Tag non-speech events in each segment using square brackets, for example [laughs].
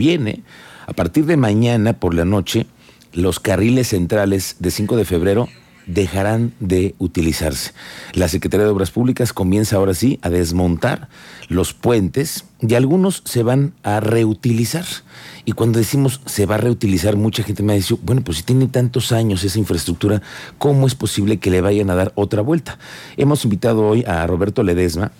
viene, a partir de mañana por la noche, los carriles centrales de 5 de febrero dejarán de utilizarse. La Secretaría de Obras Públicas comienza ahora sí a desmontar los puentes y algunos se van a reutilizar. Y cuando decimos se va a reutilizar, mucha gente me ha dicho, bueno, pues si tiene tantos años esa infraestructura, ¿cómo es posible que le vayan a dar otra vuelta? Hemos invitado hoy a Roberto Ledesma,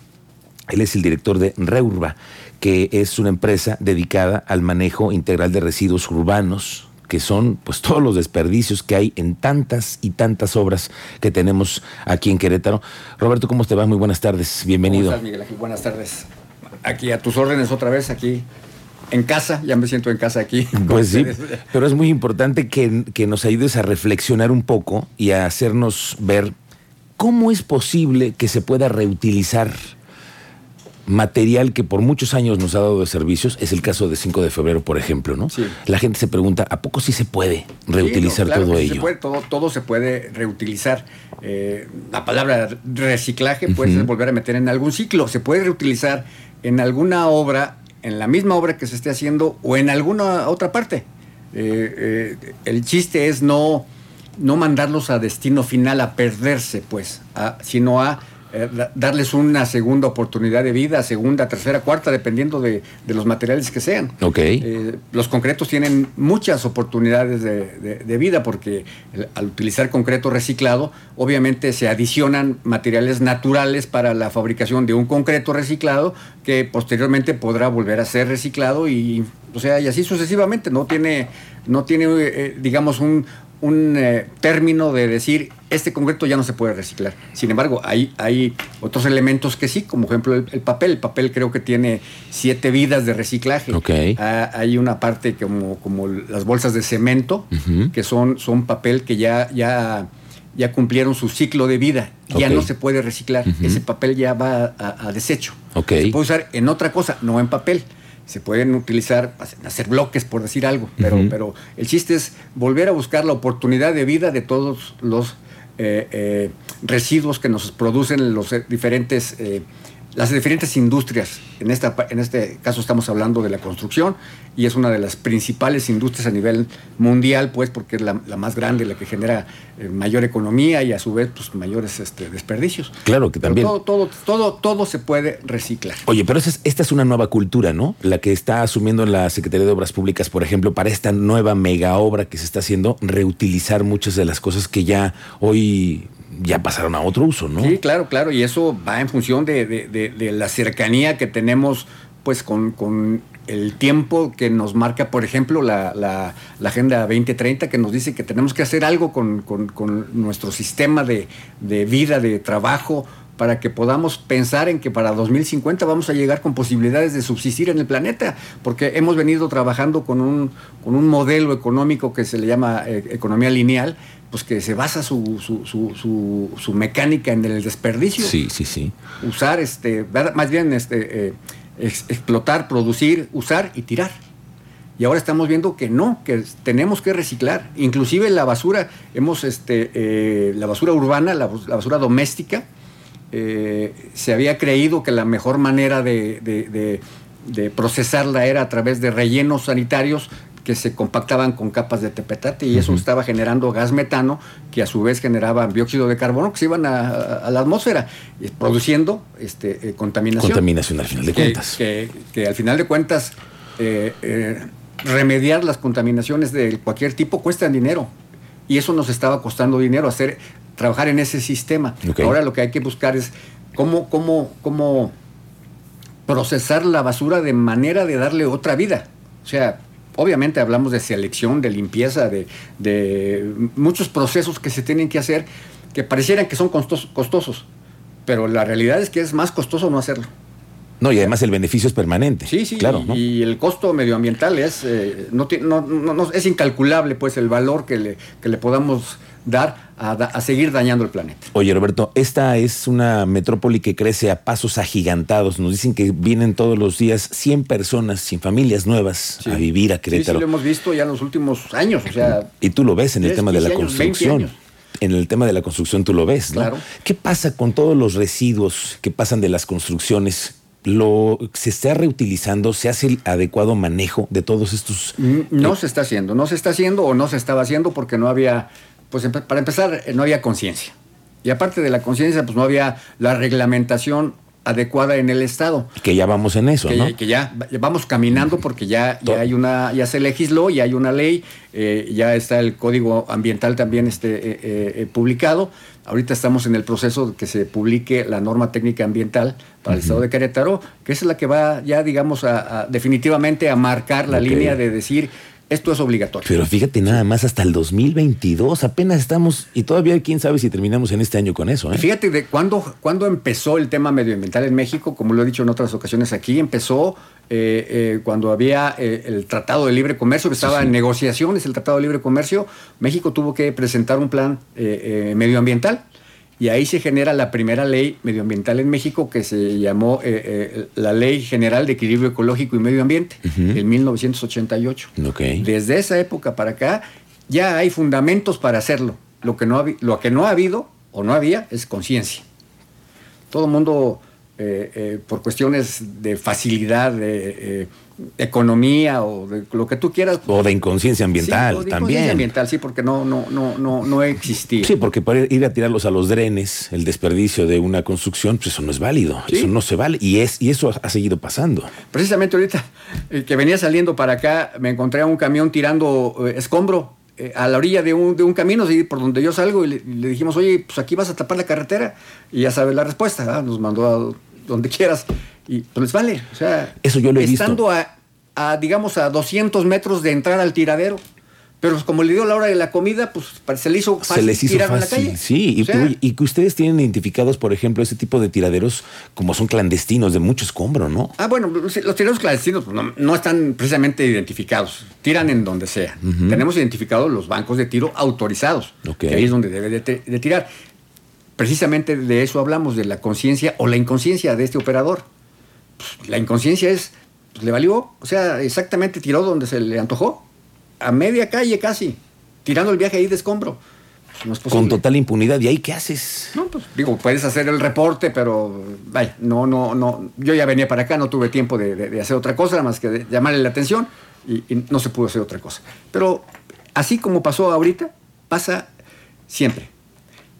él es el director de Reurba, que es una empresa dedicada al manejo integral de residuos urbanos, que son pues [laughs] todos los desperdicios que hay en tantas y tantas obras que tenemos aquí en Querétaro. Roberto, ¿cómo te va? Muy buenas tardes, bienvenido. ¿Cómo estás, Miguel Ángel? Buenas tardes. Aquí a tus órdenes otra vez, aquí en casa, ya me siento en casa aquí. [laughs] Pues sí, pero es muy importante que, que nos ayudes a reflexionar un poco y a hacernos ver cómo es posible que se pueda reutilizar material que por muchos años nos ha dado de servicios, es el caso de 5 de febrero, por ejemplo, ¿no? Sí. La gente se pregunta, ¿a poco sí se puede reutilizar Sí, no, claro todo ello? Se puede, todo, todo se puede reutilizar. Eh, la palabra reciclaje puede volver a meter en algún ciclo. Se puede reutilizar en alguna obra, en la misma obra que se esté haciendo o en alguna otra parte. Eh, eh, el chiste es no, no mandarlos a destino final a perderse, pues, a- sino a eh, da- darles una segunda oportunidad de vida, segunda, tercera, cuarta, dependiendo de, de los materiales que sean. Ok. Eh, los concretos tienen muchas oportunidades de, de- de vida porque el- al utilizar concreto reciclado, obviamente se adicionan materiales naturales para la fabricación de un concreto reciclado que posteriormente podrá volver a ser reciclado y, o sea, y así sucesivamente. No tiene, no tiene eh, digamos, un, un eh, término de decir este concreto ya no se puede reciclar. Sin embargo, hay, hay otros elementos que sí, como ejemplo el, el papel. El papel creo que tiene siete vidas de reciclaje. Ah, hay una parte como, como las bolsas de cemento, que son, son papel que ya, ya, ya cumplieron su ciclo de vida. Ya no se puede reciclar. Ese papel ya va a, a desecho. Se puede usar en otra cosa, no en papel. Se pueden utilizar, hacer bloques, por decir algo. Pero, pero el chiste es volver a buscar la oportunidad de vida de todos los eh, eh, residuos que nos producen los eh, diferentes, eh, las diferentes industrias. En, esta, en este caso estamos hablando de la construcción y es una de las principales industrias a nivel mundial, pues porque es la, la más grande, la que genera eh, mayor economía y a su vez pues, mayores este, desperdicios. Claro que también. Todo, todo, todo, todo se puede reciclar. Oye, pero es- esta es una nueva cultura, ¿no? La que está asumiendo la Secretaría de Obras Públicas, por ejemplo, para esta nueva mega obra que se está haciendo, reutilizar muchas de las cosas que ya hoy ya pasaron a otro uso, ¿no? Sí, claro, claro, y eso va en función de, de- la cercanía que tenemos pues con, con el tiempo que nos marca, por ejemplo, la, la- la Agenda 2030, que nos dice que tenemos que hacer algo con, con- con nuestro sistema de, de vida, de trabajo, para que podamos pensar en que para 2050 vamos a llegar con posibilidades de subsistir en el planeta, porque hemos venido trabajando con un, con un modelo económico que se le llama eh, economía lineal, pues que se basa su, su, su- su- su mecánica en el desperdicio Sí, sí, sí. usar, este, más bien este, eh, ex- explotar, producir, usar y tirar. Y ahora estamos viendo que no, que tenemos que reciclar. Inclusive la basura, hemos, este, eh, la basura urbana, la, basura doméstica, eh, se había creído que la mejor manera de, de- de- de procesarla era a través de rellenos sanitarios que se compactaban con capas de tepetate y eso estaba generando gas metano que a su vez generaba dióxido de carbono que se iban a, a la atmósfera y produciendo este, eh, contaminación. Contaminación al final de que, cuentas. que- que al final de cuentas eh, eh, remediar las contaminaciones de cualquier tipo cuestan dinero y eso nos estaba costando dinero hacer trabajar en ese sistema. Ahora lo que hay que buscar es cómo, cómo, cómo procesar la basura de manera de darle otra vida. O sea, obviamente hablamos de selección, de limpieza, de, de muchos procesos que se tienen que hacer que parecieran que son costos- costosos, pero la realidad es que es más costoso no hacerlo. No, y además el beneficio es permanente. Sí, sí, Claro, y, ¿no? y el costo medioambiental es, eh, no- no- no- es incalculable, pues, el valor que le, que le podamos dar a, seguir dañando el planeta. Oye, Roberto, esta es una metrópoli que crece a pasos agigantados. Nos dicen que vienen todos los días 100 personas sin familias nuevas Sí. a vivir a Sí, sí, Querétaro. lo hemos visto ya en los últimos años, o sea, Y tú lo ves en el 10, tema de la 15 años, 20 construcción. En el tema de la construcción tú lo ves, ¿no? Claro. ¿Qué pasa con todos los residuos que pasan de las construcciones lo se está reutilizando, se hace el adecuado manejo de todos estos. No se está haciendo, no se está haciendo o no se estaba haciendo porque no había, pues para empezar, no había conciencia. Y aparte de la conciencia, pues no había la reglamentación adecuada en el Estado. Que ya vamos en eso, que, ¿no? Que ya vamos caminando porque ya, ya hay una, ya se legisló, ya hay una ley, eh, ya está el Código Ambiental también este, eh, eh, publicado. Ahorita estamos en el proceso de que se publique la norma técnica ambiental para el Estado de Querétaro, que es la que va ya, digamos, a, definitivamente a marcar la línea de decir esto es obligatorio. Pero fíjate, nada más hasta el 2022, apenas estamos, y todavía quién sabe si terminamos en este año con eso. ¿eh? Fíjate, de cuándo, cuando empezó el tema medioambiental en México, como lo he dicho en otras ocasiones aquí, empezó eh, eh, cuando había eh, el Tratado de Libre Comercio, que estaba en negociaciones, el Tratado de Libre Comercio, México tuvo que presentar un plan medioambiental y ahí se genera la primera ley medioambiental en México que se llamó eh, eh, la Ley General de Equilibrio Ecológico y Medio Ambiente, en 1988. Desde esa época para acá ya hay fundamentos para hacerlo. Lo que no ha, lo que no ha habido o no había es conciencia. Todo el mundo, eh, por cuestiones de facilidad, de economía o de lo que tú quieras. O de inconsciencia ambiental sí, de también. Inconsciencia ambiental, sí, porque no, no, no, no, no existía. Sí, porque para ir a tirarlos a los drenes, el desperdicio de una construcción, pues eso no es válido. Eso no se vale. Y es, y eso ha seguido pasando. Precisamente ahorita eh, que venía saliendo para acá, me encontré a un camión tirando eh, escombro eh, a la orilla de un, de un camino, por donde yo salgo, y le, dijimos, oye, pues aquí vas a tapar la carretera. Y ya sabes la respuesta, nos mandó a donde quieras. Y pues vale, o sea, eso yo lo he estando A, digamos, a 200 metros de entrar al tiradero. Pero como le dio la hora de la comida, pues se le hizo fácil se les hizo fácil, en la calle. Sí, y, que ustedes tienen identificados, por ejemplo, ese tipo de tiraderos como son clandestinos, de mucho escombro, ¿no? Ah, bueno, los tiraderos clandestinos pues, no, están precisamente identificados, tiran en donde sea. Tenemos identificados los bancos de tiro autorizados, que ahí es donde debe de tirar. Precisamente de eso hablamos, de la conciencia o la inconsciencia de este operador la inconsciencia es, pues, le valió, o sea, exactamente tiró donde se le antojó, a media calle casi, tirando el viaje ahí de escombro. Pues, Con total impunidad, ¿y ahí qué haces? No, pues digo, puedes hacer el reporte, pero vaya, no, no, no. Yo ya venía para acá, no tuve tiempo de, hacer otra cosa, más que de llamarle la atención y, no se pudo hacer otra cosa. Pero así como pasó ahorita, pasa siempre.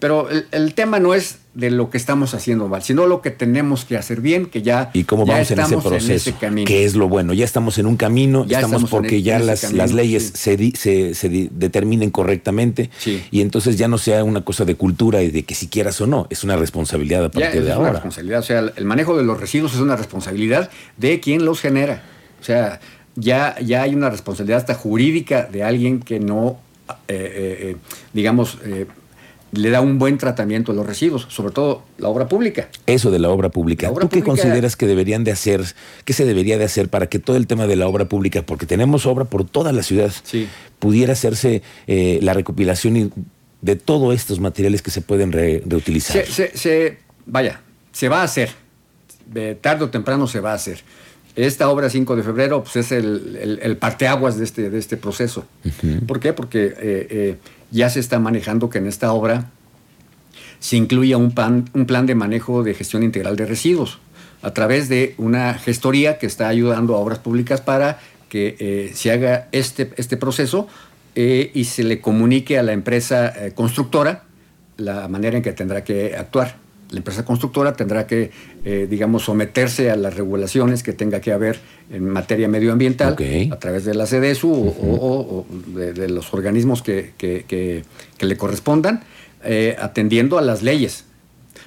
Pero el tema no es de lo que estamos haciendo mal, sino lo que tenemos que hacer bien, que ya, ¿Y cómo vamos en ese proceso? que es lo bueno? Ya estamos en un camino, ya estamos, porque ya las, las leyes se, se, se, determinen correctamente y entonces ya no sea una cosa de cultura y de que si quieras o no, es una responsabilidad a partir de ahora. Una responsabilidad, o sea, el manejo de los residuos es una responsabilidad de quien los genera. O sea, ya, ya hay una responsabilidad hasta jurídica de alguien que no, eh, eh, eh, digamos, le da un buen tratamiento a los residuos, sobre todo la obra pública. Eso de la obra pública. ¿Tú qué consideras que deberían de hacer, qué se debería de hacer para que todo el tema de la obra pública, porque tenemos obra por toda la ciudad, pudiera hacerse eh, la recopilación de todos estos materiales que se pueden reutilizar? Se, vaya, se va a hacer. tarde o temprano se va a hacer. Esta obra 5 de febrero pues, es el, parteaguas de este, de este proceso. ¿Por qué? Porque eh, eh, ya se está manejando que en esta obra se incluya un, un plan de manejo de gestión integral de residuos a través de una gestoría que está ayudando a obras públicas para que eh, se haga este, este proceso eh, y se le comunique a la empresa eh, constructora la manera en que tendrá que actuar. La empresa constructora tendrá que, digamos, someterse a las regulaciones que tenga que haber en materia medioambiental a través de la CDSU o, de, los organismos que, le correspondan, eh, atendiendo a las leyes.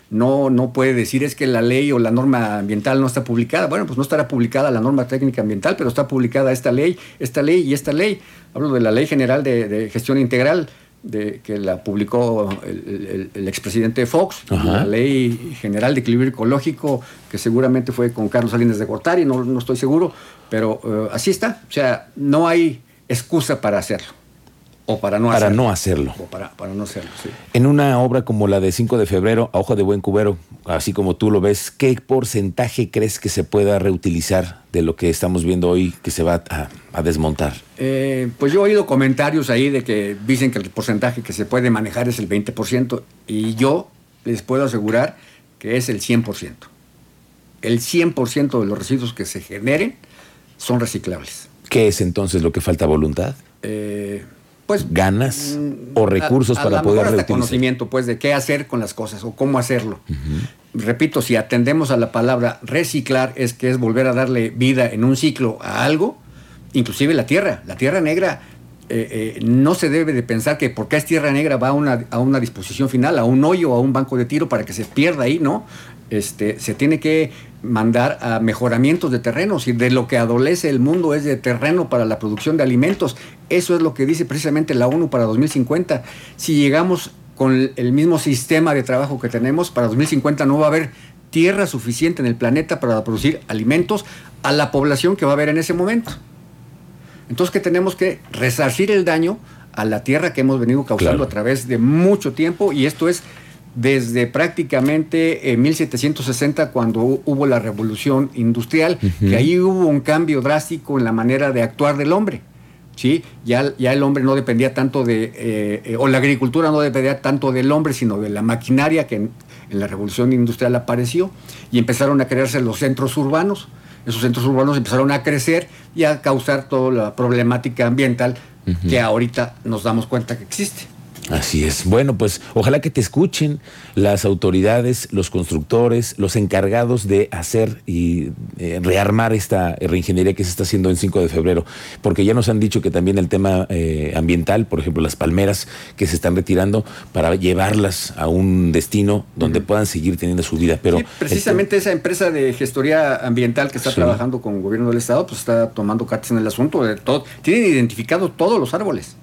No, no puede decir es que la ley o la norma ambiental no está publicada. Bueno, pues no estará publicada la norma técnica ambiental, pero está publicada esta ley, esta ley y esta ley. Hablo de la Ley General de Gestión Integral de, que la publicó el, expresidente Fox, la Ley General de Equilibrio Ecológico, que seguramente fue con Carlos Salinas de Gortari, no, no estoy seguro, pero eh, así está. O sea, no hay excusa para hacerlo. O para no para hacerlo. no hacerlo. O para, para no hacerlo, sí. En una obra como la de 5 de febrero, a hoja de buen cubero, así como tú lo ves, ¿qué porcentaje crees que se pueda reutilizar de lo que estamos viendo hoy que se va a, desmontar? Eh, pues yo he oído comentarios ahí de que dicen que el porcentaje que se puede manejar es el 20% y yo les puedo asegurar que es el 100%. el 100% de los residuos que se generen son reciclables. ¿Qué es entonces lo que falta voluntad? Eh, pues ganas o recursos a, a para poder mejor hasta reutilizar. conocimiento pues de qué hacer con las cosas o cómo hacerlo. Repito, si atendemos a la palabra reciclar es que es volver a darle vida en un ciclo a algo, inclusive la tierra, la tierra negra eh, eh, no se debe de pensar que porque es tierra negra va a una, a una disposición final, a un hoyo, a un banco de tiro para que se pierda ahí, ¿no? Este, se tiene que mandar a mejoramientos de terrenos y de lo que adolece el mundo es de terreno para la producción de alimentos. Eso es lo que dice precisamente la ONU para 2050. Si llegamos con el mismo sistema de trabajo que tenemos, para 2050 no va a haber tierra suficiente en el planeta para producir alimentos a la población que va a haber en ese momento. Entonces que tenemos que resarcir el daño a la tierra que hemos venido causando Claro. a través de mucho tiempo y esto es desde prácticamente eh, 1760 cuando hu- hubo la revolución industrial, que ahí hubo un cambio drástico en la manera de actuar del hombre. ¿sí? Ya, ya el hombre no dependía tanto de, eh, eh, o la agricultura no dependía tanto del hombre, sino de la maquinaria que en, en la revolución industrial apareció y empezaron a crearse los centros urbanos. Esos centros urbanos empezaron a crecer y a causar toda la problemática ambiental que ahorita nos damos cuenta que existe. Así es. Bueno, pues ojalá que te escuchen las autoridades, los constructores, los encargados de hacer y eh, rearmar esta reingeniería que se está haciendo en 5 de febrero, porque ya nos han dicho que también el tema eh, ambiental, por ejemplo, las palmeras que se están retirando para llevarlas a un destino donde puedan seguir teniendo su vida. Pero Sí, precisamente esa empresa de gestoría ambiental que está Sí. trabajando con el gobierno del estado, pues está tomando cartas en el asunto de todo. Tienen identificado todos los árboles.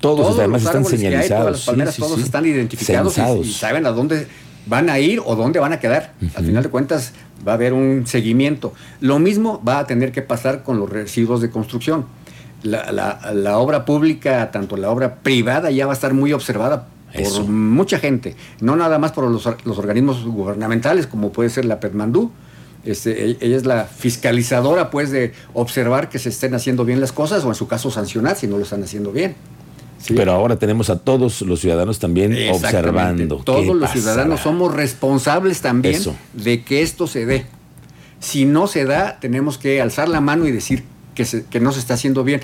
Todos, Todos además los están árboles que hay, señalizados. todas las palmeras, Sí, sí, todos sí. están identificados y- saben a dónde van a ir o dónde van a quedar. Al final de cuentas va a haber un seguimiento. Lo mismo va a tener que pasar con los residuos de construcción. La, la- la obra pública, tanto la obra privada, ya va a estar muy observada por Eso. mucha gente, no nada más por los, or- los organismos gubernamentales, como puede ser la PETMANDU. Este, e- ella es la fiscalizadora, pues, de observar que se estén haciendo bien las cosas o, en su caso, sancionar si no lo están haciendo bien. ¿Sí? Pero ahora tenemos a todos los ciudadanos también observando. Todos los pasará. ciudadanos somos responsables también Eso. de que esto se dé. Si no se da, tenemos que alzar la mano y decir que, se- que no se está haciendo bien.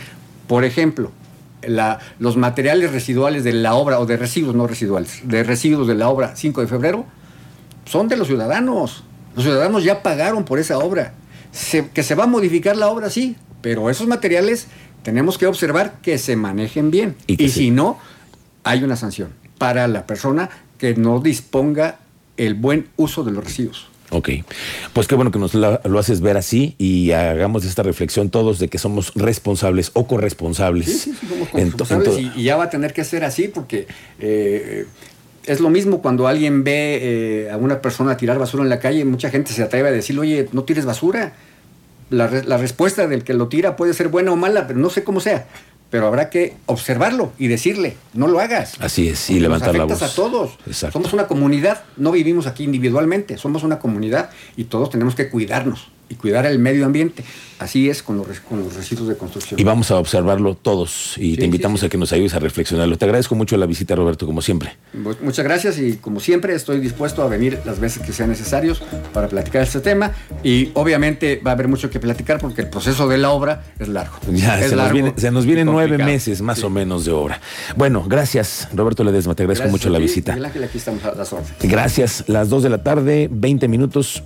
Por ejemplo, la- los materiales residuales de la obra, o de residuos, no residuales, de residuos de la obra 5 de febrero, son de los ciudadanos. Los ciudadanos ya pagaron por esa obra. Se- que se va a modificar la obra, sí, pero esos materiales tenemos que observar que se manejen bien. Y si no, hay una sanción para la persona que no disponga el buen uso de los residuos. Ok, pues qué bueno que nos la- lo haces ver así y hagamos esta reflexión todos de que somos responsables o corresponsables. Sí, sí, somos en to- en y ya va a tener que ser así porque eh, es lo mismo cuando alguien ve eh, a una persona tirar basura en la calle, mucha gente se atreve a decir, oye, no tires basura. La, la respuesta del que lo tira puede ser buena o mala, pero no sé cómo sea. Pero habrá que observarlo y decirle, no lo hagas. Así es, y levantar la voz. a todos. Exacto. Somos una comunidad, no vivimos aquí individualmente, somos una comunidad y todos tenemos que cuidarnos y cuidar el medio ambiente. Así es con los, con los residuos de construcción. Y vamos a observarlo todos y Sí, te invitamos sí, sí. a que nos ayudes a reflexionarlo. Te agradezco mucho la visita, Roberto, como siempre. Mu- Muchas gracias y como siempre estoy dispuesto a venir las veces que sean necesarios para platicar este tema y obviamente va a haber mucho que platicar porque el proceso de la obra es largo. [laughs] Ya, es se, nos viene- se nos y vienen nueve meses más o menos de obra. Bueno, gracias, Roberto Ledesma, te agradezco Gracias mucho a la visita. Ángel, aquí estamos a las. Gracias, las dos de la tarde, 20 minutos.